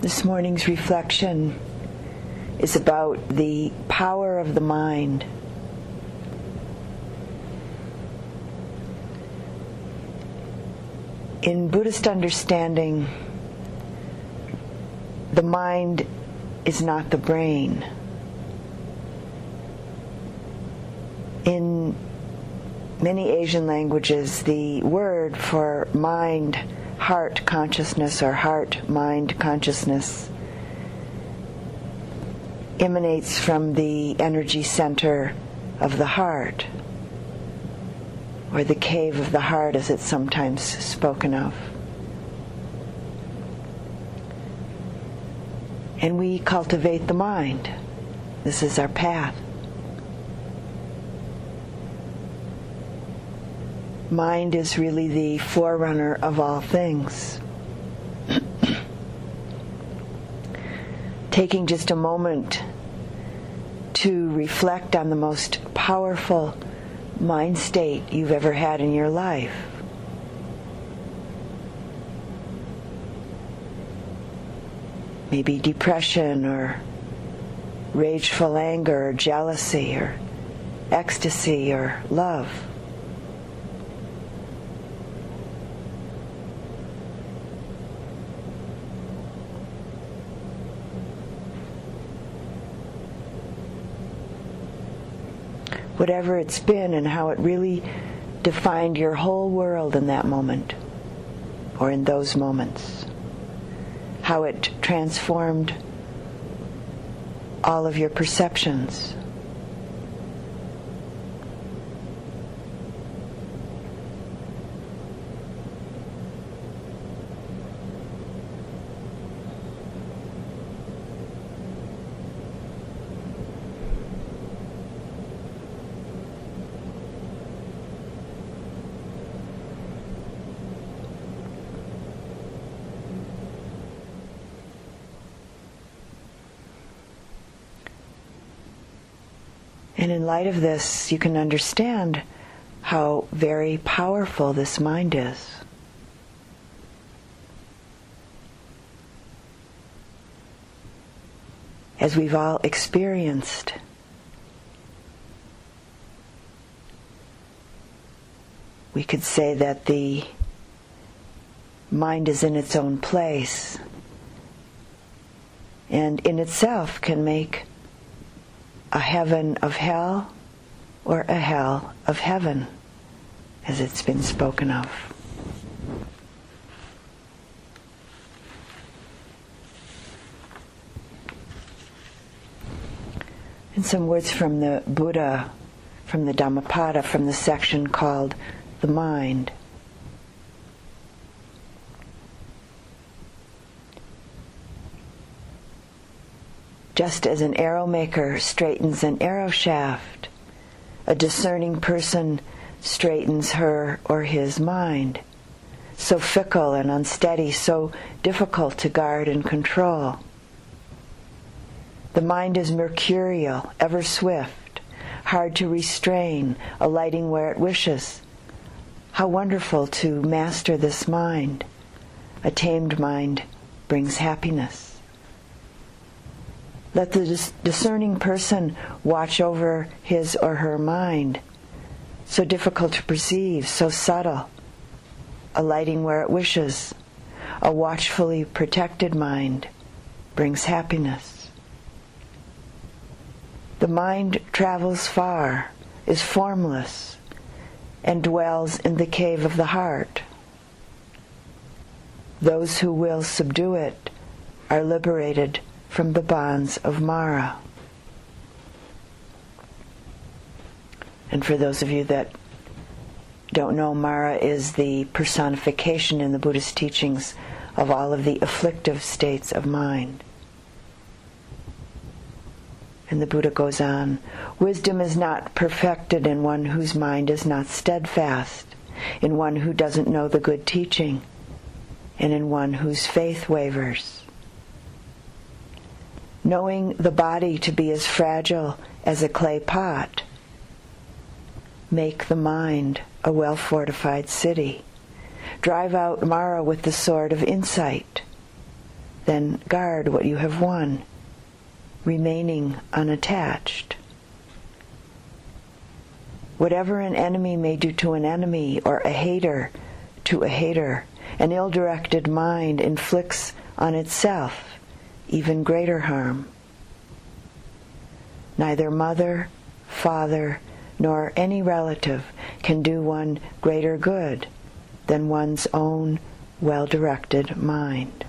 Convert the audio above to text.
This morning's reflection is about the power of the mind. In Buddhist understanding, the mind is not the brain. In many Asian languages, the word for mind, heart consciousness, or heart mind consciousness emanates from the energy center of the heart, or the cave of the heart as it's sometimes spoken of. And we cultivate the mind. This is our path. Mind is really the forerunner of all things. Taking just a moment to reflect on the most powerful mind state you've ever had in your life. Maybe depression or rageful anger or jealousy or ecstasy or love. Whatever it's been and how it really defined your whole world in that moment or in those moments. How it transformed all of your perceptions. And in light of this, you can understand how very powerful this mind is. As we've all experienced, we could say that the mind is in its own place and in itself can make a heaven of hell or a hell of heaven, as it's been spoken of. And some words from the Buddha, from the Dhammapada, from the section called The Mind. Just as an arrow maker straightens an arrow shaft, a discerning person straightens her or his mind. So fickle and unsteady, so difficult to guard and control. The mind is mercurial, ever swift, hard to restrain, alighting where it wishes. How wonderful to master this mind. A tamed mind brings happiness. Let the dis- discerning person watch over his or her mind, so difficult to perceive, so subtle, alighting where it wishes. A watchfully protected mind brings happiness. The mind travels far, is formless, and dwells in the cave of the heart. Those who will subdue it are liberated from the bonds of Mara. And for those of you that don't know, Mara is the personification in the Buddhist teachings of all of the afflictive states of mind. And the Buddha goes on Wisdom is not perfected in one whose mind is not steadfast, in one who doesn't know the good teaching, and in one whose faith wavers knowing the body to be as fragile as a clay pot. Make the mind a well fortified city. Drive out Mara with the sword of insight. then guard what you have won, remaining unattached. Whatever an enemy may do to an enemy, or a hater to a hater, an ill-directed mind inflicts on itself even greater harm. Neither mother, father, nor any relative can do one greater good than one's own well-directed mind.